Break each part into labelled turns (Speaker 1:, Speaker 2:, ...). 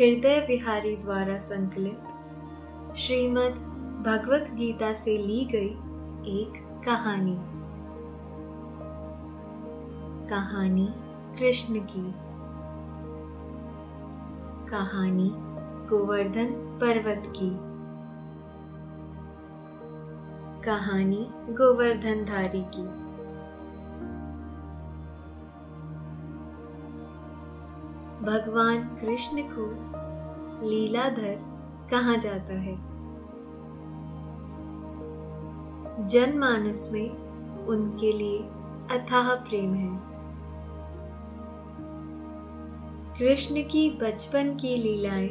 Speaker 1: हृदय बिहारी द्वारा संकलित। श्रीमद् भगवत गीता से ली गई एक कहानी। कहानी कृष्ण की। कहानी गोवर्धन पर्वत की। कहानी गोवर्धन धारी की। भगवान कृष्ण को लीलाधर कहा जाता है? जनमानस में उनके लिए अथाह प्रेम है। कृष्ण की बचपन की लीलाएँ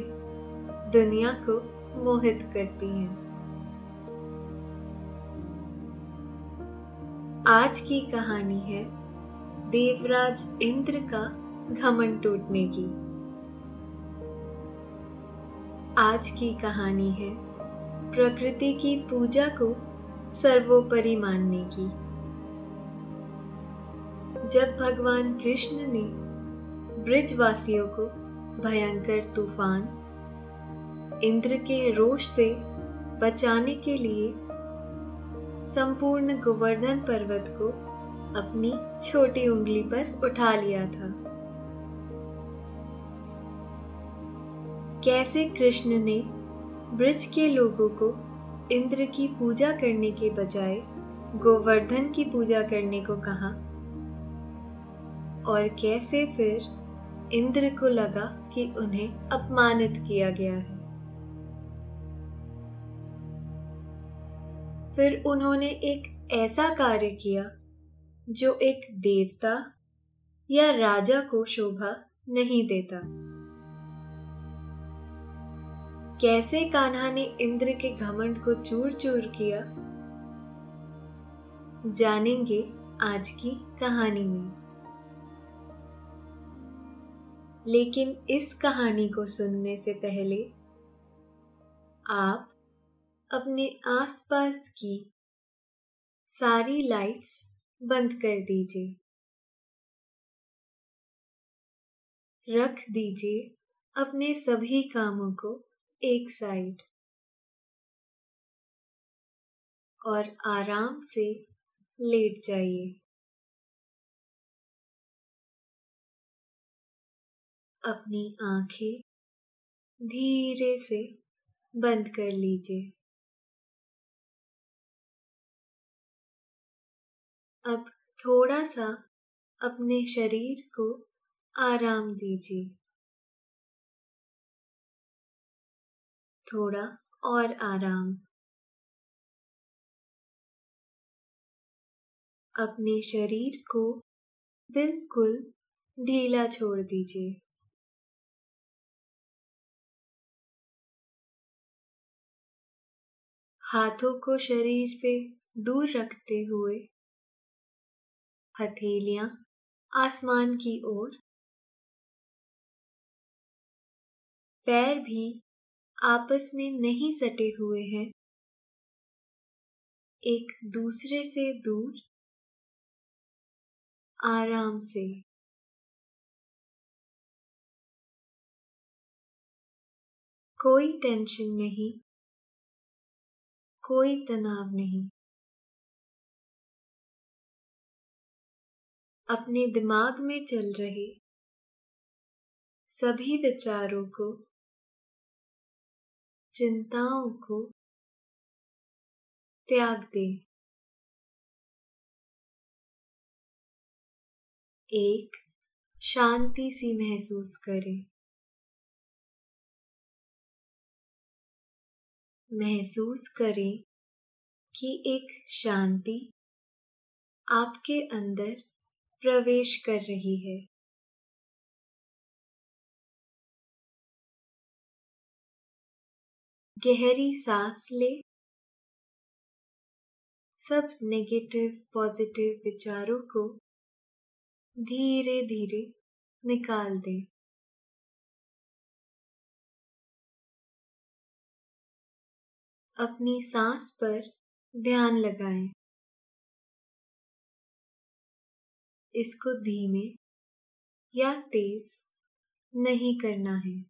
Speaker 1: दुनिया को मोहित करती हैं। आज की कहानी है देवराज इंद्र का घमंड टूटने की। आज की कहानी है। प्रकृति की पूजा को सर्वोपरि मानने की। जब भगवान कृष्ण ने ब्रिजवासियों को भयंकर तूफ़ान, इंद्र के रोष से बचाने के लिए संपूर्ण गोवर्धन पर्वत को अपनी छोटी उंगली पर उठा लिया था कैसे कृष्ण ने ब्रज के लोगों को इंद्र की पूजा करने के बजाय गोवर्धन की पूजा करने को कहा और कैसे फिर इंद्र को लगा कि उन्हें अपमानित किया गया है। फिर उन्होंने एक ऐसा कार्य किया जो एक देवता या राजा को शोभा नहीं देता। कैसे कान्हा ने इंद्र के घमंड को चूर चूर किया? जानेंगे आज की कहानी में। लेकिन इस कहानी को सुनने से पहले, आप अपने आसपास की सारी लाइट्स बंद कर दीजिए। रख दीजिए अपने सभी कामों को। एक साइड। और आराम से लेट जाइए। अपनी आँखें धीरे से बंद कर लीजिए। अब थोड़ा सा अपने शरीर को आराम दीजिए। थोड़ा और आराम। अपने शरीर को बिल्कुल ढीला छोड़ दीजिए। हाथों को शरीर से दूर रखते हुए हथेलियाँ आसमान की ओर, पैर भी आपस में नहीं सटे हुए हैं। एक दूसरे से दूर। आराम से। कोई टेंशन नहीं। कोई तनाव नहीं। अपने दिमाग में चल रहे सभी विचारों को चिंताओं को त्याग दे। एक, शांति सी महसूस करें। महसूस करें कि एक शांति आपके अंदर प्रवेश कर रही है। गहरी सांस ले। सब नेगेटिव पॉजिटिव विचारों को धीरे धीरे निकाल दे। अपनी सांस पर ध्यान लगाएँ। इसको धीमे या तेज नहीं करना है।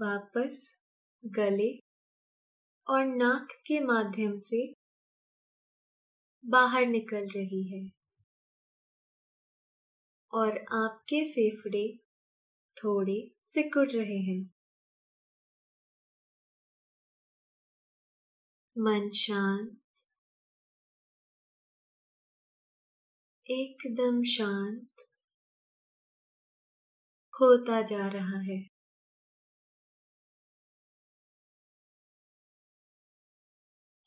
Speaker 1: वापस गले और नाक के माध्यम से बाहर निकल रही है। और आपके फेफड़े थोड़े सिकुड़ रहे हैं। मन शांत। एकदम शांत। होता जा रहा है।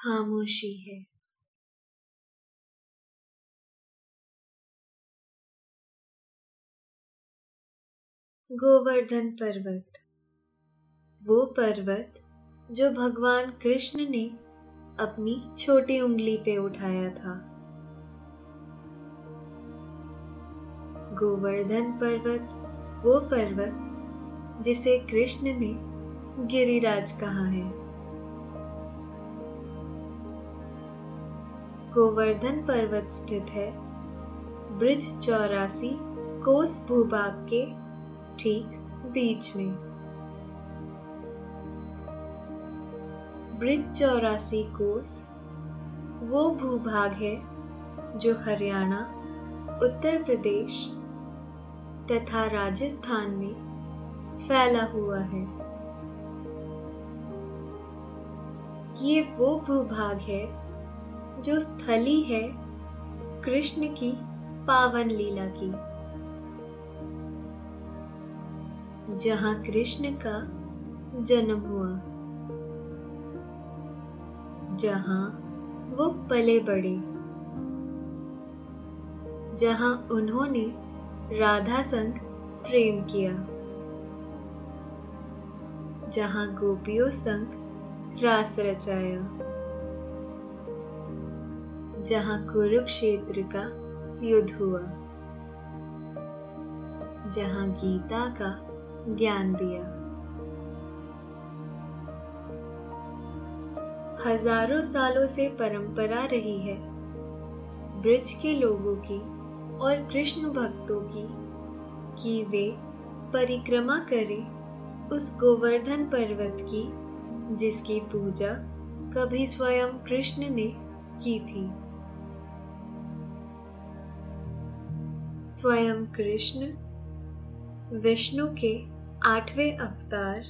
Speaker 1: खामोशी है। गोवर्धन पर्वत। वो पर्वत जो भगवान कृष्ण ने अपनी छोटी उंगली पे उठाया था। गोवर्धन पर्वत वो पर्वत जिसे कृष्ण ने गिरिराज कहा है। गोवर्धन पर्वत स्थित है। ब्रिज चौरासी, कोस भूभाग के ठीक बीच में। ब्रिज चौरासी, कोस, वो भूभाग है जो हरियाणा, उत्तर प्रदेश तथा राजस्थान में फैला हुआ है। ये वो भूभाग है जो स्थली है, कृष्ण की पावन लीला की। जहाँ कृष्ण का जन्म हुआ, जहाँ वो पले बड़े, जहाँ उन्होंने राधा संग प्रेम किया, जहाँ गोपियों संग रास रचाया। जहाँ कुरुक्षेत्र का युद्ध हुआ, जहाँ गीता का ज्ञान दिया। हज़ारों सालों से परंपरा रही है ब्रिज के लोगों की और कृष्ण भक्तों की कि वे परिक्रमा करें उस गोवर्धन पर्वत की, जिसकी पूजा कभी स्वयं कृष्ण ने की थी। स्वयं कृष्ण, विष्णु के आठवें अवतार।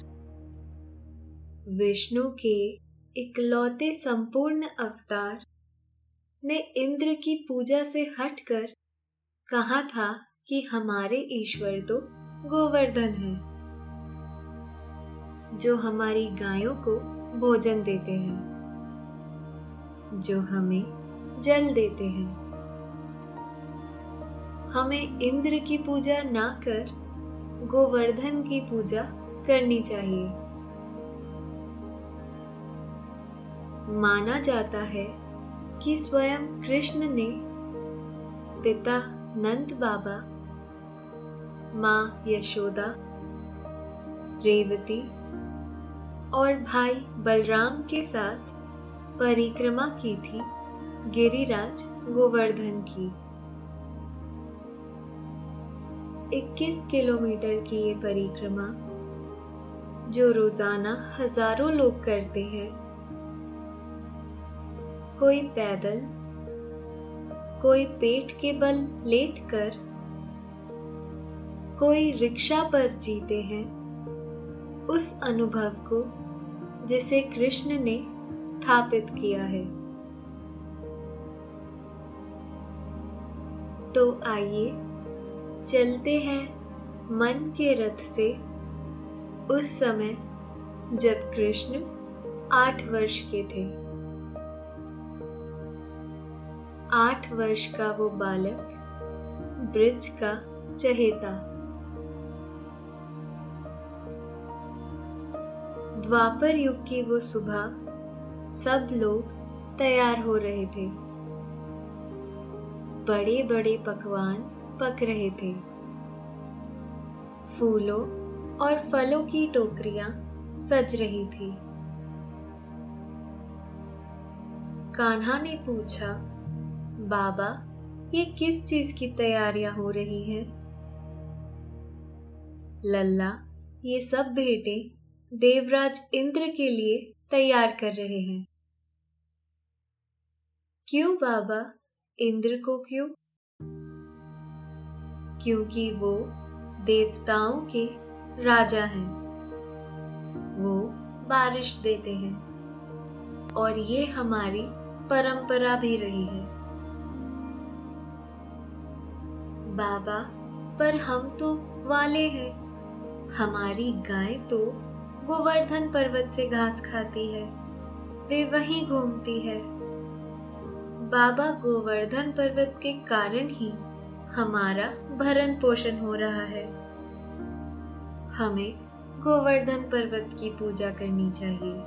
Speaker 1: विष्णु के इकलौते संपूर्ण अवतार ने इंद्र की पूजा से हटकर कहा था कि हमारे ईश्वर तो गोवर्धन है, जो हमारी गायों को भोजन देते हैं, जो हमें जल देते हैं। हमें इंद्र की पूजा ना कर, गोवर्धन की पूजा करनी चाहिए। माना जाता है कि स्वयं कृष्ण ने पिता नंद बाबा, माँ यशोदा, रेवती और भाई बलराम के साथ परिक्रमा की थी गिरिराज गोवर्धन की। 21 किलोमीटर की ये परिक्रमा, जो रोज़ाना हज़ारों लोग करते हैं। कोई पैदल, कोई पेट के बल लेटकर, कोई रिक्शा पर जीते हैं। उस अनुभव को, जिसे कृष्ण ने स्थापित किया है। तो आइए चलते हैं मन के रथ से। उस समय जब कृष्ण आठ वर्ष के थे। आठ वर्ष का वो बालक ब्रिज का चहेता। द्वापर युग की वो सुबह सब लोग तैयार हो रहे थे। बड़े बड़े पकवान पक रहे थे। फूलों और फलों की टोकरियाँ सज रही थी। कान्हा ने पूछा, बाबा, ये किस चीज़ की तैयारियाँ हो रही हैं? लल्ला, ये सब भेटे देवराज इंद्र के लिए तैयार कर रहे हैं। क्यों बाबा? इंद्र को क्यों? क्योंकि वो देवताओं के राजा हैं। वो बारिश देते हैं। और ये हमारी परंपरा भी रही है। बाबा, पर हम तो वाले हैं। हमारी गाय तो गोवर्धन पर्वत से घास खाती है। वे वहीं घूमती है। बाबा गोवर्धन पर्वत के कारण ही हमारा भरण पोषण हो रहा है। हमें गोवर्धन पर्वत की पूजा करनी चाहिए।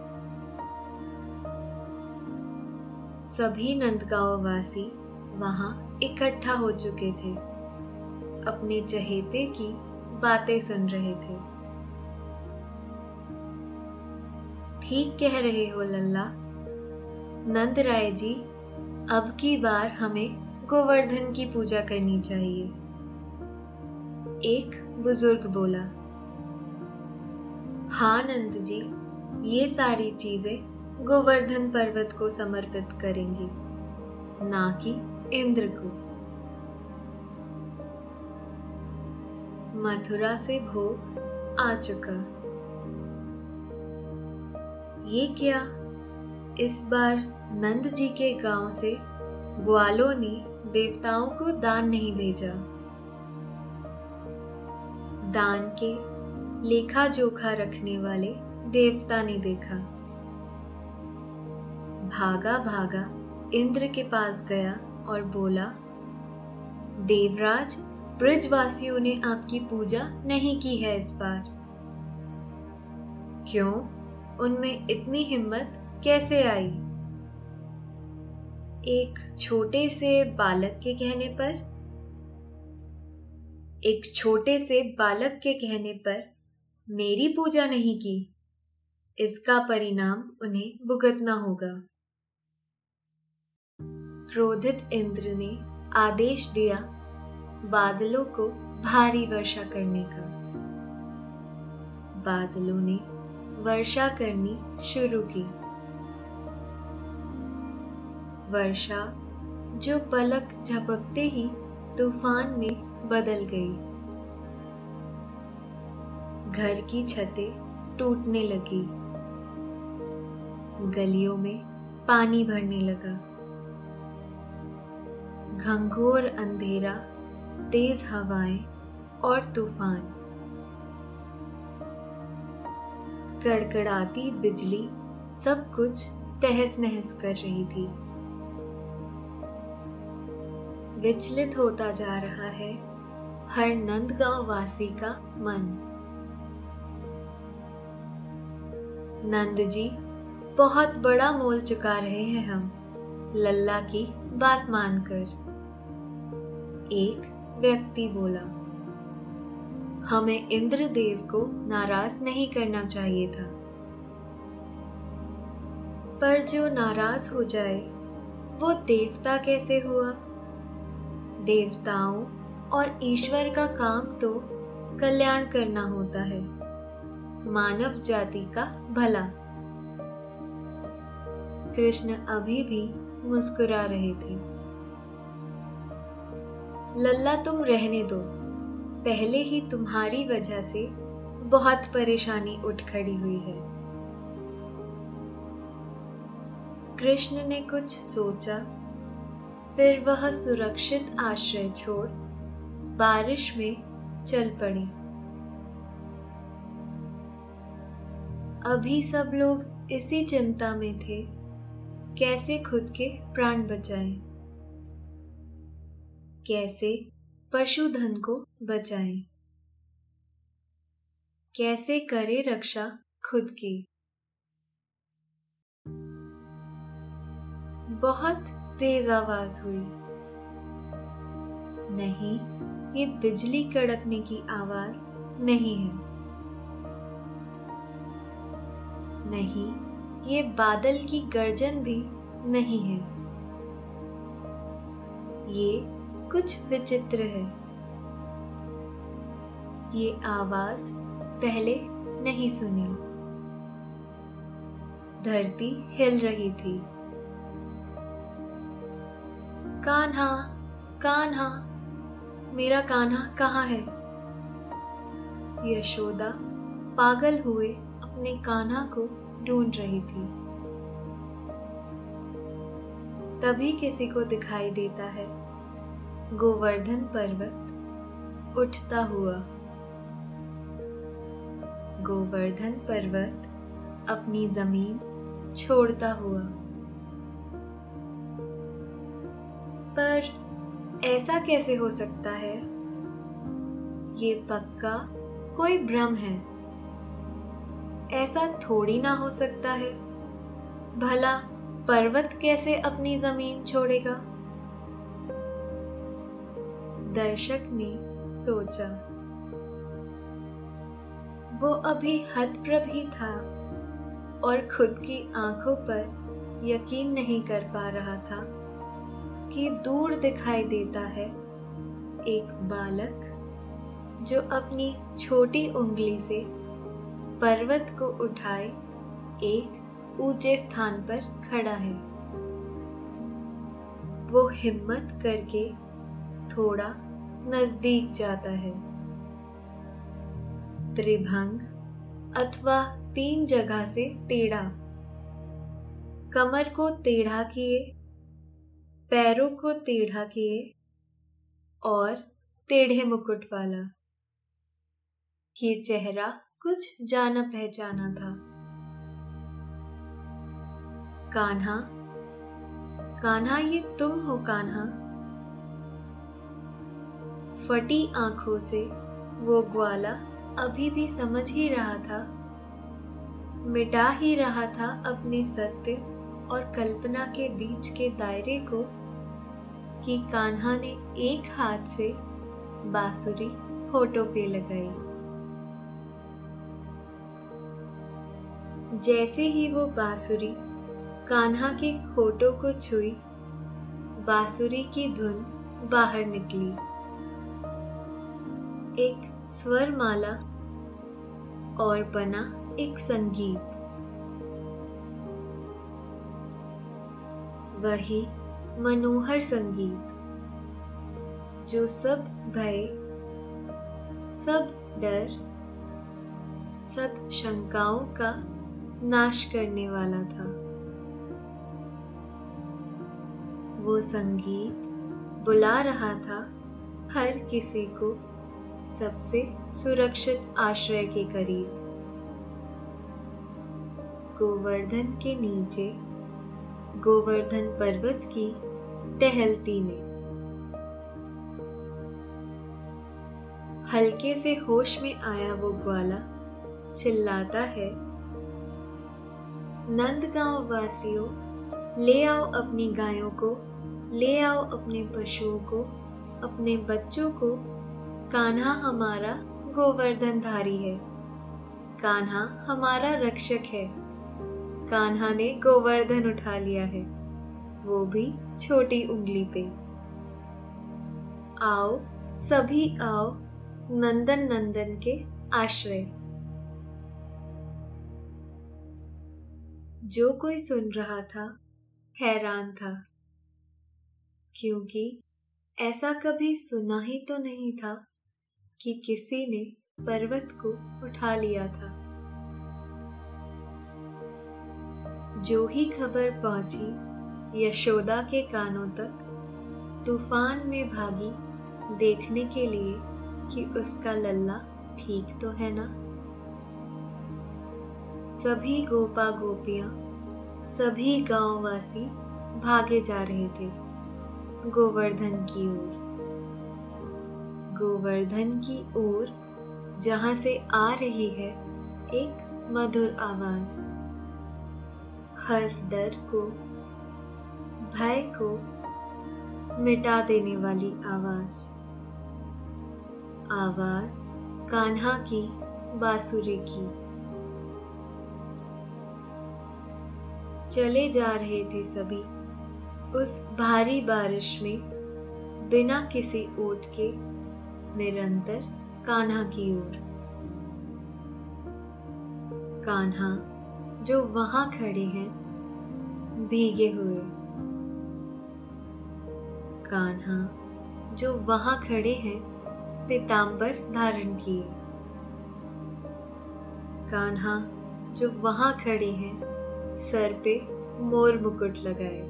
Speaker 1: सभी नंदगांव वासी वहाँ इकट्ठा हो चुके थे। अपने चहेते की बातें सुन रहे थे। ठीक कह रहे हो लल्ला। नंद राय जी, अब की बार हमें गोवर्धन की पूजा करनी चाहिए। एक बुज़ुर्ग बोला हाँ नंद जी, ये सारी चीज़ें गोवर्धन पर्वत को समर्पित करेंगे, ना कि इंद्र को। मथुरा से भोग आ चुका। ये क्या? इस बार नंद जी के गाँव से ग्वालों ने देवताओं को दान नहीं भेजा। दान के लेखा जोखा रखने वाले देवता ने देखा। भागा भागा इंद्र के पास गया और बोला, देवराज, ब्रजवासियों ने आपकी पूजा नहीं की है इस बार। क्यों? उनमें इतनी हिम्मत कैसे आई? एक छोटे से बालक के कहने पर, एक छोटे से बालक के कहने पर मेरी पूजा नहीं की। इसका परिणाम उन्हें भुगतना होगा। क्रोधित इंद्र ने आदेश दिया बादलों को भारी वर्षा करने का। बादलों ने वर्षा करनी शुरू की। वर्षा जो पलक झपकते ही तूफ़ान में बदल गई। घर की छतें टूटने लगी। गलियों में पानी भरने लगा। घंघोर अंधेरा, तेज हवाएँ और तूफ़ान। कड़कड़ाती बिजली सब कुछ तहस नहस कर रही थी। विचलित होता जा रहा है हर नंदगांव वासी का मन। नंद जी, बहुत बड़ा मोल चुका रहे हैं हम, लल्ला की बात मानकर। एक व्यक्ति बोला, हमें इंद्रदेव को नाराज़ नहीं करना चाहिए था। पर जो नाराज़ हो जाए, वो देवता कैसे हुआ? देवताओं और ईश्वर का काम तो कल्याण करना होता है। मानव जाति का भला। कृष्ण अभी भी मुस्कुरा रहे थे। लल्ला तुम रहने दो। पहले ही तुम्हारी वजह से बहुत परेशानी उठ खड़ी हुई है। कृष्ण ने कुछ सोचा फिर वह सुरक्षित आश्रय छोड़ बारिश में चल पड़ी। अभी सब लोग इसी चिंता में थे कैसे खुद के प्राण बचाएँ, कैसे पशुधन को बचाएँ, कैसे करे रक्षा खुद की? बहुत तेज आवाज़ हुई। नहीं, ये बिजली कड़कने की आवाज़ नहीं है। नहीं, ये बादल की गर्जन भी नहीं है। ये कुछ विचित्र है। ये आवाज़ पहले नहीं सुनी। धरती हिल रही थी। कान्हा कान्हा, मेरा कान्हा कहाँ है? यशोदा पागल हुए अपने कान्हा को ढूंढ रही थी। तभी किसी को दिखाई देता है। गोवर्धन पर्वत उठता हुआ। गोवर्धन पर्वत अपनी ज़मीन छोड़ता हुआ। पर ऐसा कैसे हो सकता है? ये पक्का कोई भ्रम है? ऐसा थोड़ी ना हो सकता है। भला पर्वत कैसे अपनी ज़मीन छोड़ेगा? दर्शक ने सोचा। वो अभी हतप्रभ ही था और खुद की आँखों पर यकीन नहीं कर पा रहा था। कि दूर दिखाई देता है। एक बालक, जो अपनी छोटी उंगली से पर्वत को उठाए, एक ऊँचे स्थान पर खड़ा है। वो हिम्मत करके थोड़ा नज़दीक जाता है। त्रिभंग अथवा तीन जगह से टेढ़ा। कमर को टेढ़ा किए पैरों को टेढ़ा किए और टेढ़े मुकुट वाला ये चेहरा कुछ जाना पहचाना था। कान्हा कान्हा ये तुम हो कान्हा। फटी आँखों से वो ग्वाला अभी भी समझ ही रहा था। मिटा ही रहा था अपने सत्य और कल्पना के बीच के दायरे को कि कान्हा ने एक हाथ से बांसुरी होठों पे लगाई। जैसे ही वो बांसुरी कान्हा के होठों को छुई, बांसुरी की धुन बाहर निकली। एक स्वर माला और बना एक संगीत। वही मनोहर संगीत, जो सब भय, सब डर, सब शंकाओं का नाश करने वाला था। वो संगीत बुला रहा था हर किसी को सबसे सुरक्षित आश्रय के करीब। गोवर्धन के नीचे गोवर्धन पर्वत की टहलती में। हल्के से होश में आया वो ग्वाला, चिल्लाता है, नंदगांव वासियों, ले आओ अपनी गायों को, ले आओ अपने पशुओं को, अपने बच्चों को, कान्हा हमारा गोवर्धन धारी है, कान्हा हमारा रक्षक है, कान्हा ने गोवर्धन उठा लिया है, वो भी छोटी उंगली पे। आओ, सभी आओ, नंदन नंदन के आश्रय। जो कोई सुन रहा था, हैरान था। क्योंकि ऐसा कभी सुना ही तो नहीं था कि किसी ने पर्वत को उठा लिया था। जो ही खबर पहुँची यशोदा के कानों तक तूफ़ान में भागी देखने के लिए कि उसका लल्ला ठीक तो है ना? सभी गोपा गोपियाँ सभी गांववासी भागे जा रहे थे गोवर्धन की ओर। गोवर्धन की ओर जहाँ से आ रही है एक मधुर आवाज़। हर डर को भय को मिटा देने वाली आवाज़। आवाज़ कान्हा की, बांसुरी की। चले जा रहे थे सभी। उस भारी बारिश में बिना किसी ओट के निरंतर कान्हा की ओर। कान्हा जो वहाँ खड़े हैं, भीगे हुए। कान्हा जो वहाँ खड़े हैं पिताम्बर धारण किए। कान्हा जो वहाँ खड़े हैं, सर पे मोर मुकुट लगाए।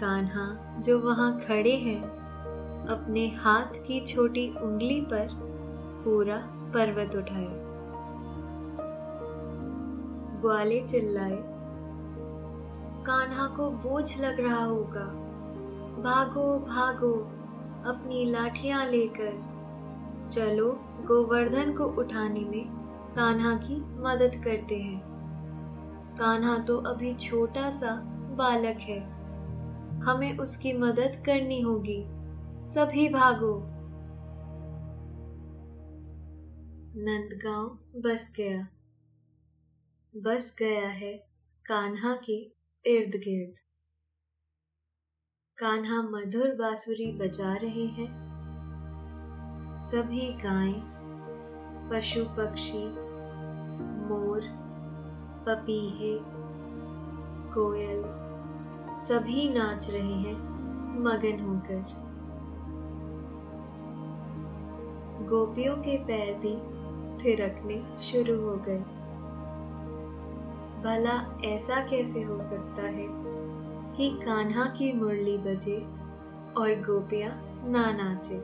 Speaker 1: कान्हा जो वहाँ खड़े हैं, अपने हाथ की छोटी उंगली पर पूरा पर्वत उठाए। ग्वाले चिल्लाए कान्हा को बोझ लग रहा होगा। भागो भागो, अपनी लाठियाँ लेकर। चलो, गोवर्धन को उठाने में कान्हा की मदद करते हैं। कान्हा तो अभी छोटा सा बालक है। हमें उसकी मदद करनी होगी। सभी भागो। नंदगांव बस गया। बस गया है कान्हा के इर्द गिर्द। कान्हा मधुर बांसुरी बजा रहे हैं। सभी गायें पशु पक्षी, मोर, पपीहे, कोयल, सभी नाच रहे हैं, मगन होकर। गोपियों के पैर भी थिरकने शुरू हो गए। भला ऐसा कैसे हो सकता है कि कान्हा की मुरली बजे और गोपियाँ ना नाचे?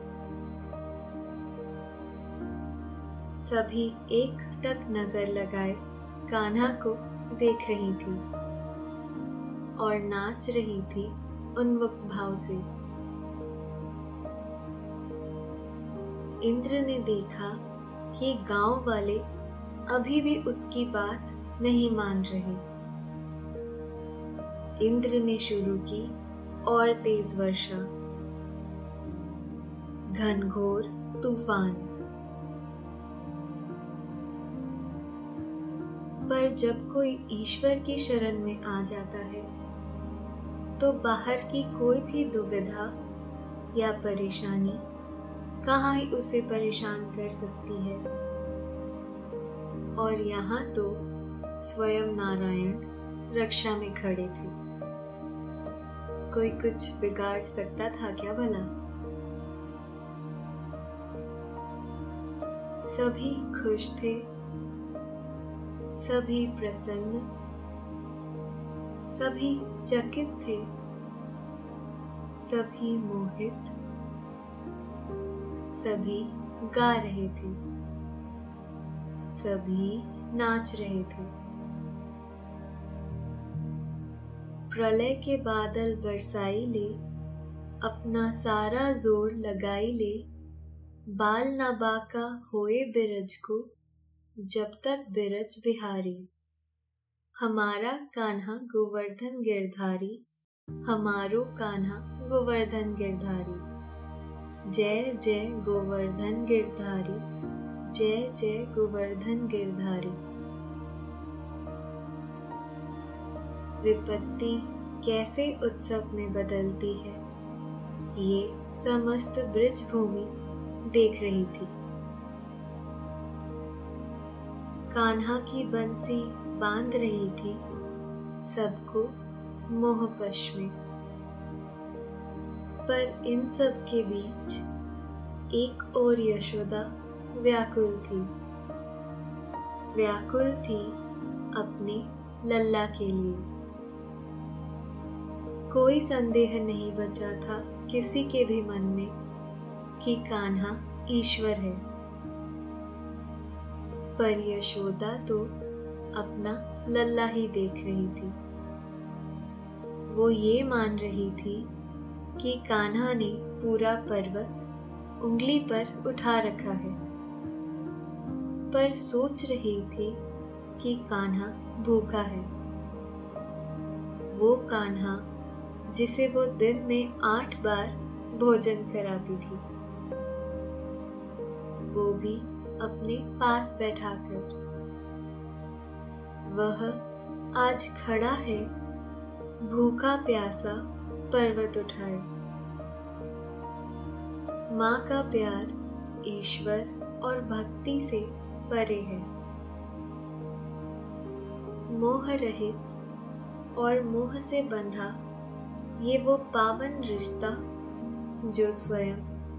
Speaker 1: सभी एक टक नज़र लगाए कान्हा को देख रही थी और नाच रही थी उन्मुख भाव से। इंद्र ने देखा कि गाँव वाले अभी भी उसकी बात नहीं मान रहे। इंद्र ने शुरू की और तेज वर्षा। घनघोर तूफ़ान। पर जब कोई ईश्वर की शरण में आ जाता है तो बाहर की कोई भी दुविधा या परेशानी कहाँ ही उसे परेशान कर सकती है? और यहाँ तो स्वयं नारायण रक्षा में खड़े थे। कोई कुछ बिगाड़ सकता था क्या भला? सभी खुश थे, सभी प्रसन्न, सभी चकित थे, सभी मोहित, सभी गा रहे थे, सभी नाच रहे थे। प्रलय के बादल बरसाई ले, अपना सारा ज़ोर लगाई ले। बाल ना बाका होए बिरज को, जब तक बिरज बिहारी। हमारा कान्हा गोवर्धन गिरधारी, हमारो कान्हा गोवर्धन गिरधारी। जय जय गोवर्धन गिरधारी, जय जय गोवर्धन गिरधारी। विपत्ति कैसे उत्सव में बदलती है? ये समस्त ब्रिज भूमि देख रही थी। कान्हा की बंसी बाँध रही थी सबको मोहपश में। पर इन सब के बीच एक और यशोदा व्याकुल थी। व्याकुल थी अपने लल्ला के लिए। कोई संदेह नहीं बचा था किसी के भी मन में कि कान्हा ईश्वर है। पर यशोदा तो अपना लल्ला ही देख रही थी। वो ये मान रही थी कि कान्हा ने पूरा पर्वत उंगली पर उठा रखा है। पर सोच रही थी कि कान्हा भूखा है। वो कान्हा जिसे वो दिन में आठ बार भोजन कराती थी। वो भी अपने पास बैठाकर। वह आज खड़ा है, भूखा प्यासा पर्वत उठाए। माँ का प्यार ईश्वर और भक्ति से परे है। मोह रहित और मोह से बंधा ये वो पावन रिश्ता जो स्वयं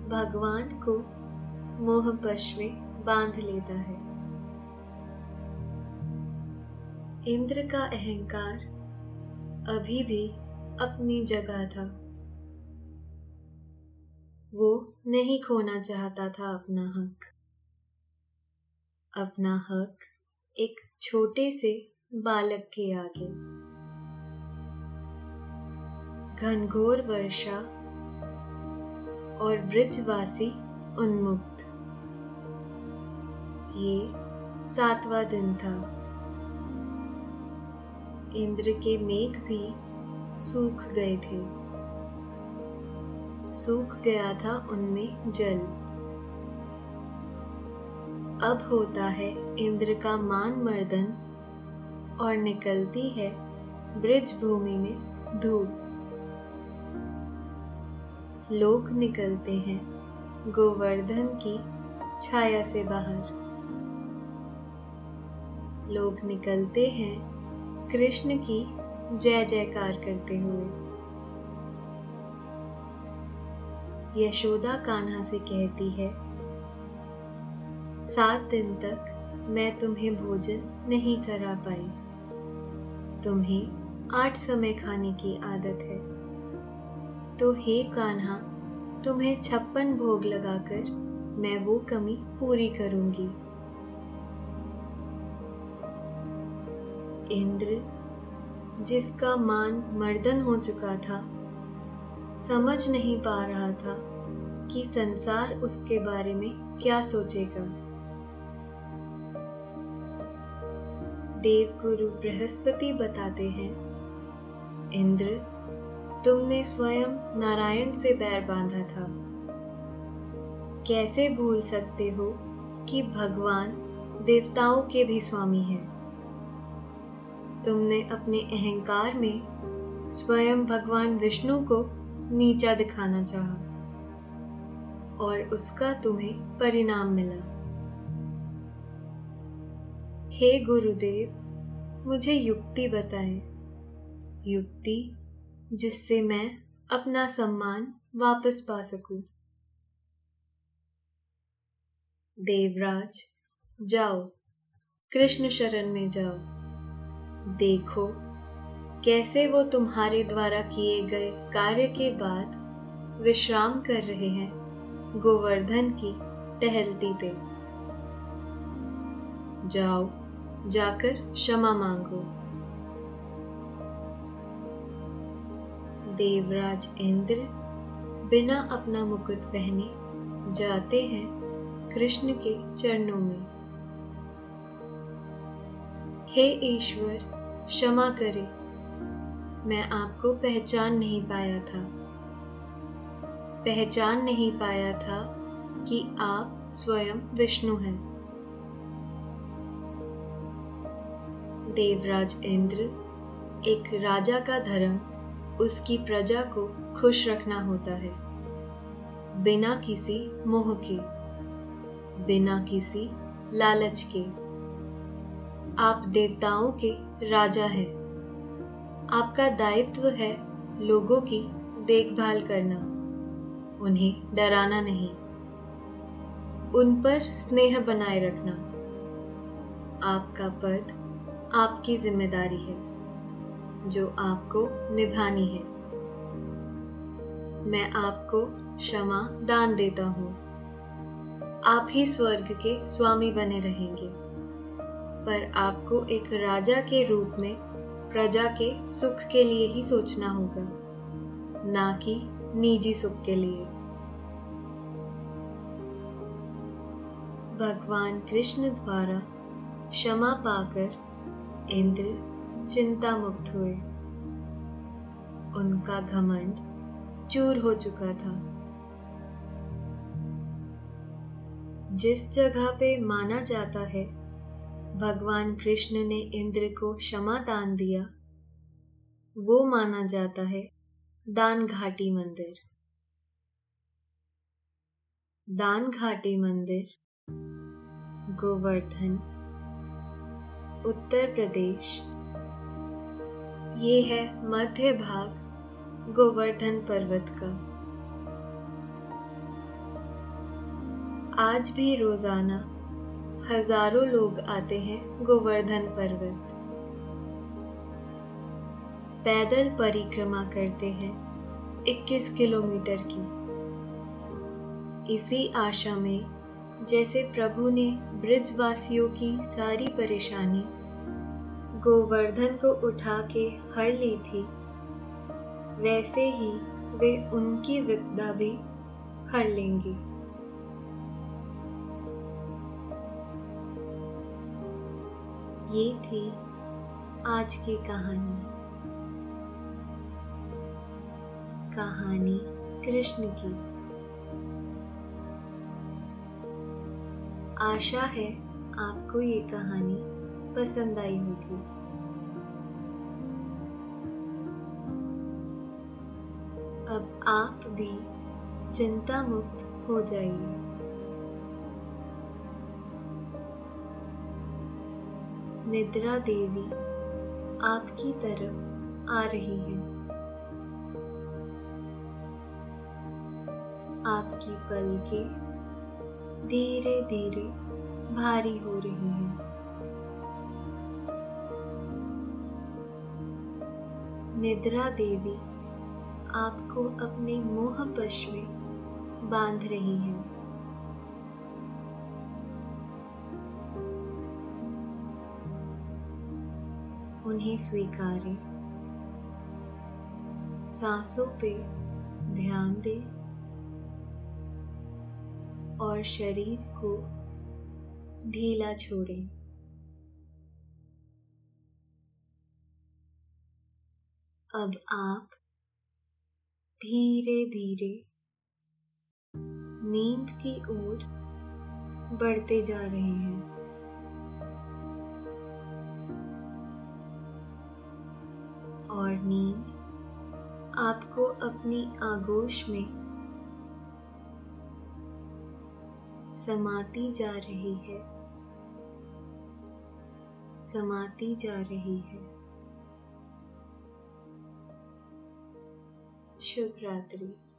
Speaker 1: भगवान को मोह में बाँध लेता है। इंद्र का अहंकार अभी भी अपनी जगह था। वो नहीं खोना चाहता था अपना हक। अपना हक एक छोटे से बालक के आगे। घनघोर वर्षा और ब्रिजवासी उन्मुक्त। ये सातवां दिन था। इंद्र के मेघ भी सूख गए थे। सूख गया था उनमें जल। अब होता है इंद्र का मान मर्दन और निकलती है ब्रिज भूमि में धूप। लोग निकलते हैं गोवर्धन की छाया से बाहर। लोग निकलते हैं कृष्ण की जय जयकार करते हुए। यशोदा कान्हा से कहती है, सात दिन तक मैं तुम्हें भोजन नहीं करा पाई। तुम्हें आठ समय खाने की आदत है। तो हे कान्हा, तुम्हें छप्पन भोग लगाकर मैं वो कमी पूरी करूँगी। इंद्र, जिसका मान मर्दन हो चुका था, समझ नहीं पा रहा था कि संसार उसके बारे में क्या सोचेगा। देवगुरु बृहस्पति बताते हैं, इंद्र तुमने स्वयं नारायण से बैर बांधा था। कैसे भूल सकते हो कि भगवान देवताओं के भी स्वामी हैं? तुमने अपने अहंकार में स्वयं भगवान विष्णु को नीचा दिखाना चाहा और उसका तुम्हें परिणाम मिला। हे गुरुदेव, मुझे युक्ति बताए। युक्ति जिससे मैं अपना सम्मान वापस पा सकूँ। देवराज, जाओ। कृष्ण शरण में जाओ। देखो, कैसे वो तुम्हारे द्वारा किए गए कार्य के बाद विश्राम कर रहे हैं गोवर्धन की टहलती पे। जाओ, जाकर क्षमा मांगो। देवराज इंद्र बिना अपना मुकुट पहने जाते हैं कृष्ण के चरणों में। हे ईश्वर, क्षमा करे, मैं आपको पहचान नहीं पाया था। पहचान नहीं पाया था कि आप स्वयं विष्णु हैं। देवराज इंद्र एक राजा का धर्म उसकी प्रजा को खुश रखना होता है। बिना किसी मोह के, बिना किसी लालच के। आप देवताओं के राजा हैं। आपका दायित्व है लोगों की देखभाल करना। उन्हें डराना नहीं। उन पर स्नेह बनाए रखना। आपका पद आपकी ज़िम्मेदारी है। जो आपको निभानी है। मैं आपको क्षमा दान देता हूँ। आप ही स्वर्ग के स्वामी बने रहेंगे। पर आपको एक राजा के रूप में, प्रजा के सुख के लिए ही सोचना होगा, ना कि निजी सुख के लिए। भगवान कृष्ण द्वारा क्षमा पाकर इंद्र चिंता मुक्त हुए। उनका घमंड चूर हो चुका था। जिस जगह पे माना जाता है, भगवान कृष्ण ने इंद्र को क्षमा दान दिया, वो माना जाता है दान घाटी मंदिर। दान घाटी मंदिर, गोवर्धन, उत्तर प्रदेश। ये है मध्य भाग, गोवर्धन पर्वत का। आज भी रोज़ाना हज़ारों लोग आते हैं गोवर्धन पर्वत। पैदल परिक्रमा करते हैं 21 किलोमीटर की। इसी आशा में जैसे प्रभु ने ब्रिजवासियों की सारी परेशानी गोवर्धन को उठा के हर ली थी। वैसे ही वे उनकी विपदा भी हर लेंगे। ये थी आज की कहानी। कहानी कृष्ण की। आशा है आपको ये कहानी पसंद आई होगी। चिंता मुक्त हो जाइए। निद्रा देवी आपकी तरफ़ आ रही है। आपकी पलकें धीरे धीरे भारी हो रही है। निद्रा देवी आपको अपने मोह पश में बाँध रही है। उन्हें स्वीकारें। सांसों पे ध्यान दें और शरीर को ढीला छोड़ें। अब आप धीरे धीरे नींद की ओर बढ़ते जा रहे हैं। और नींद आपको अपनी आगोश में समाती जा रही है। समाती जा रही है। शुभ रात्रि।